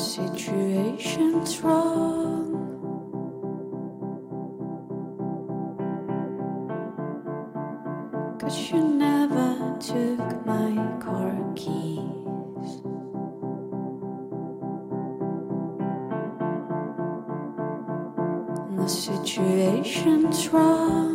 situation's wrong. Cause you never took my car keys. And the situation's wrong.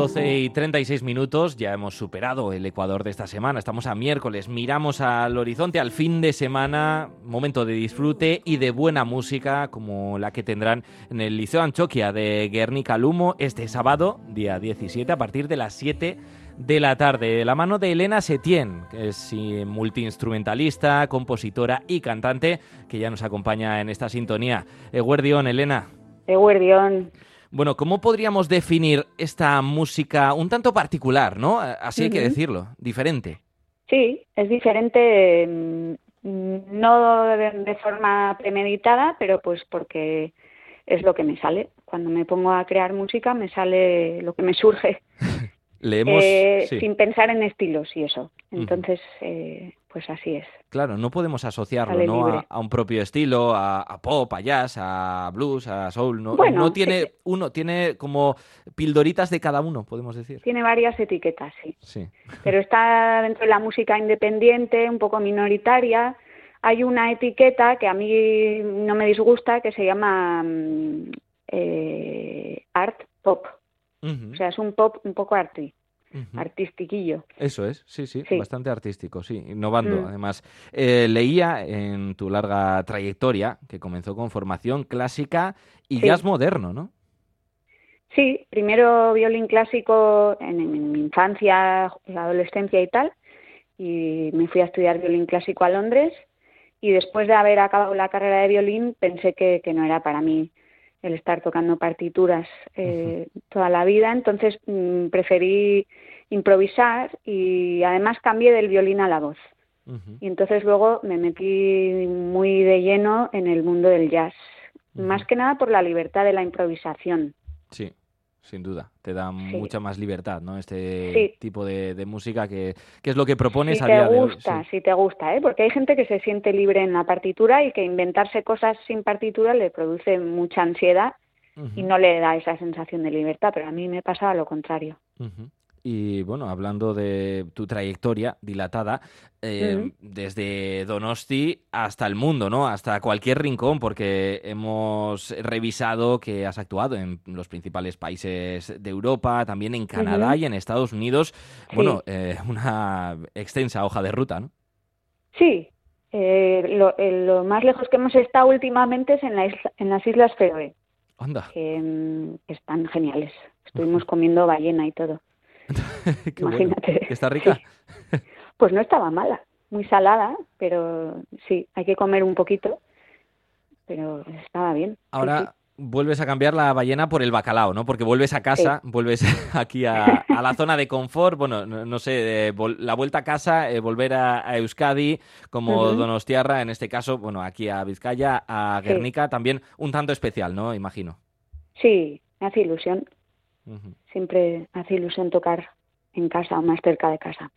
12 y 36 minutos, ya hemos superado el Ecuador de esta semana, estamos a miércoles, miramos al horizonte, al fin de semana, momento de disfrute y de buena música como la que tendrán en el Liceo Anchoquia de Guernica Lumo este sábado, día 17, a partir de las 7 de la tarde, de la mano de Elena Setién, que es multiinstrumentalista, compositora y cantante, que ya nos acompaña en esta sintonía. Eguerdión, Elena. Eguerdión. Bueno, ¿cómo podríamos definir esta música un tanto particular, no? Así hay que decirlo, diferente. Sí, es diferente, mm, no de, de forma premeditada, pero pues porque es lo que me sale. Cuando me pongo a crear música me sale lo que me surge, Leemos, eh, sí, sin pensar en estilos y eso. Entonces, eh, pues así es. claro, no podemos asociarlo. A, un propio estilo, a, a pop, a jazz, a blues, a soul. No, Bueno, no tiene eh, uno, tiene como pildoritas de cada uno, podemos decir. Tiene varias etiquetas, sí. Sí. pero está dentro de la música independiente, un poco minoritaria. Hay una etiqueta que a mí no me disgusta que se llama mm, eh, art pop, o sea, es un pop un poco arti, ujú. artistiquillo. Eso es, sí, sí, Sí. bastante artístico, sí, innovando. Mm. Además, Eh, leía en tu larga trayectoria que comenzó con formación clásica y Sí. jazz moderno, ¿no? Sí, primero violín clásico en, en mi infancia, la adolescencia y tal, y me fui a estudiar violín clásico a Londres y después de haber acabado la carrera de violín pensé que, que no era para mí el estar tocando partituras eh, toda la vida, entonces mm, preferí improvisar y además cambié del violín a la voz. Y entonces luego me metí muy de lleno en el mundo del jazz, más que nada por la libertad de la improvisación. Sí, sin duda. Te da mucha más libertad, ¿no? Este Sí. tipo de, de música que, que es lo que propones si a día de hoy. gusta, Sí. si te gusta, ¿eh? porque hay gente que se siente libre en la partitura y que inventarse cosas sin partitura le produce mucha ansiedad y no le da esa sensación de libertad, pero a mí me pasaba lo contrario. Y bueno, hablando de tu trayectoria dilatada, eh, Ujú. desde Donosti hasta el mundo, ¿no? Hasta cualquier rincón, porque hemos revisado que has actuado en los principales países de Europa, también en Canadá y en Estados Unidos. Sí. Bueno, eh, una extensa hoja de ruta, ¿no? Sí, eh, lo, eh, lo más lejos que hemos estado últimamente es en, la isla- en las Islas Feroe, Anda, que mm, están geniales. Estuvimos comiendo ballena y todo. qué bueno. Imagínate. ¿Está rica? Sí. Pues no estaba mala, muy salada, pero sí, hay que comer un poquito, pero estaba bien. sí, Ahora vuelves a cambiar la ballena por el bacalao, ¿no? Porque vuelves a casa, vuelves aquí a, a la zona de confort, bueno, no, no sé, eh, la vuelta a casa, eh, volver a, a Euskadi como. Donostiarra, en este caso, bueno, aquí a Vizcaya, a. Guernica, también un tanto especial, ¿no? Imagino. Sí, me hace ilusión. Siempre hace ilusión tocar en casa o más cerca de casa.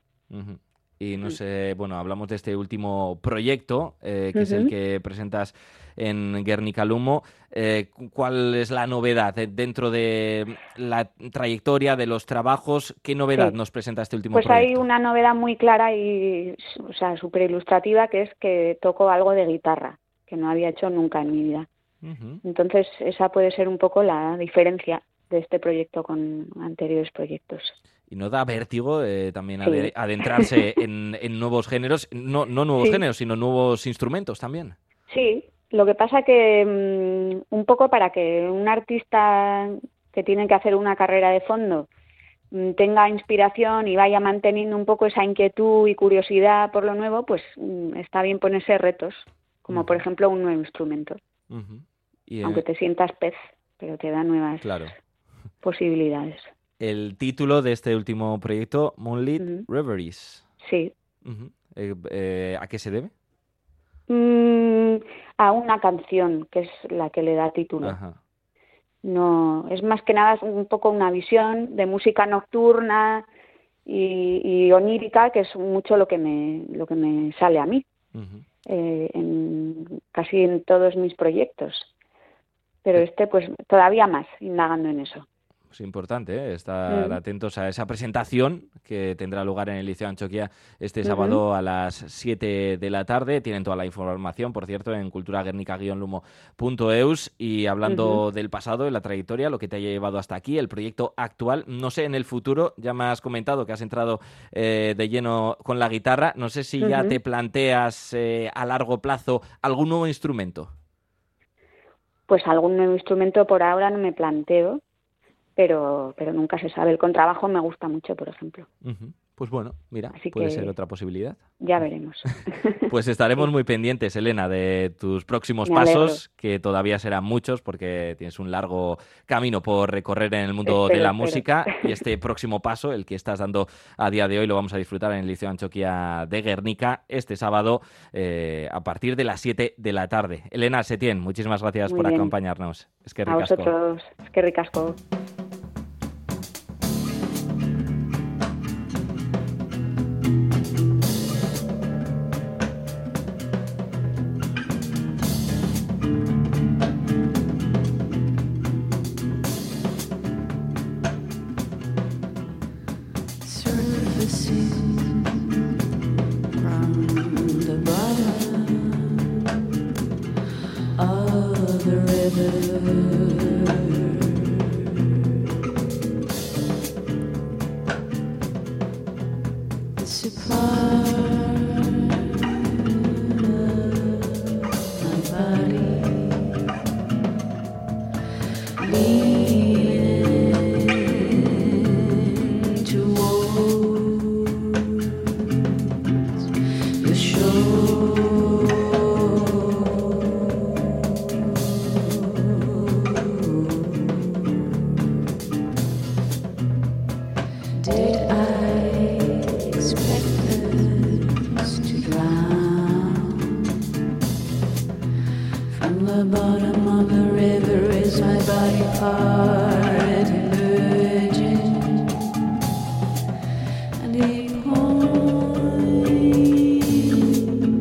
Y no Mm. sé, bueno, hablamos de este último proyecto, eh, que es el que presentas en Guernica Lumo. Eh, cu- ¿Cuál es la novedad eh, dentro de la trayectoria de los trabajos? ¿Qué novedad Sí. nos presenta este último Pues hay proyecto? una novedad muy clara y, o sea, súper ilustrativa, que es que toco algo de guitarra, que no había hecho nunca en mi vida. Entonces, esa puede ser un poco la diferencia de este proyecto con anteriores proyectos. Y no da vértigo eh, también Sí. ade- adentrarse en, en nuevos géneros, no, no nuevos Sí. géneros, sino nuevos instrumentos también. Sí, lo que pasa que mm, un poco para que un artista que tiene que hacer una carrera de fondo mm, tenga inspiración y vaya manteniendo un poco esa inquietud y curiosidad por lo nuevo, pues mm, está bien ponerse retos, como por ejemplo un nuevo instrumento. Y, eh, aunque te sientas pez, pero te da nuevas Claro. Posibilidades. El título de este último proyecto, Moonlit. Reveries. Sí. Eh, eh, ¿A qué se debe? Mm, a una canción que es la que le da título. Ajá. No, es más que nada un poco una visión de música nocturna y, y onírica, que es mucho lo que me, lo que me sale a mí. Eh, en casi en todos mis proyectos. Pero este, pues todavía más, indagando en eso. Es importante ¿eh? estar Mm. atentos a esa presentación que tendrá lugar en el Liceo Anchoquia este sábado a las 7 de la tarde. Tienen toda la información, por cierto, en culturaguernica-lumo.eus. Y hablando del pasado, de la trayectoria, lo que te haya llevado hasta aquí, el proyecto actual, no sé, en el futuro, ya me has comentado que has entrado eh, de lleno con la guitarra. No sé si ya te planteas eh, a largo plazo algún nuevo instrumento. Pues algún nuevo instrumento por ahora no me planteo, pero, pero nunca se sabe. El contrabajo me gusta mucho, por ejemplo. Pues bueno, mira, Así puede ser otra posibilidad. Ya veremos. Pues estaremos muy pendientes, Elena, de tus próximos Me alegro. pasos, que todavía serán muchos porque tienes un largo camino por recorrer en el mundo de la espero. música y este próximo paso, el que estás dando a día de hoy, lo vamos a disfrutar en el Liceo Anchoquia de Guernica este sábado eh, a partir de las 7 de la tarde. Elena Setién, muchísimas gracias Muy por bien. acompañarnos. Es que A vosotros, es que ricasco. The bottom of the river is my body part.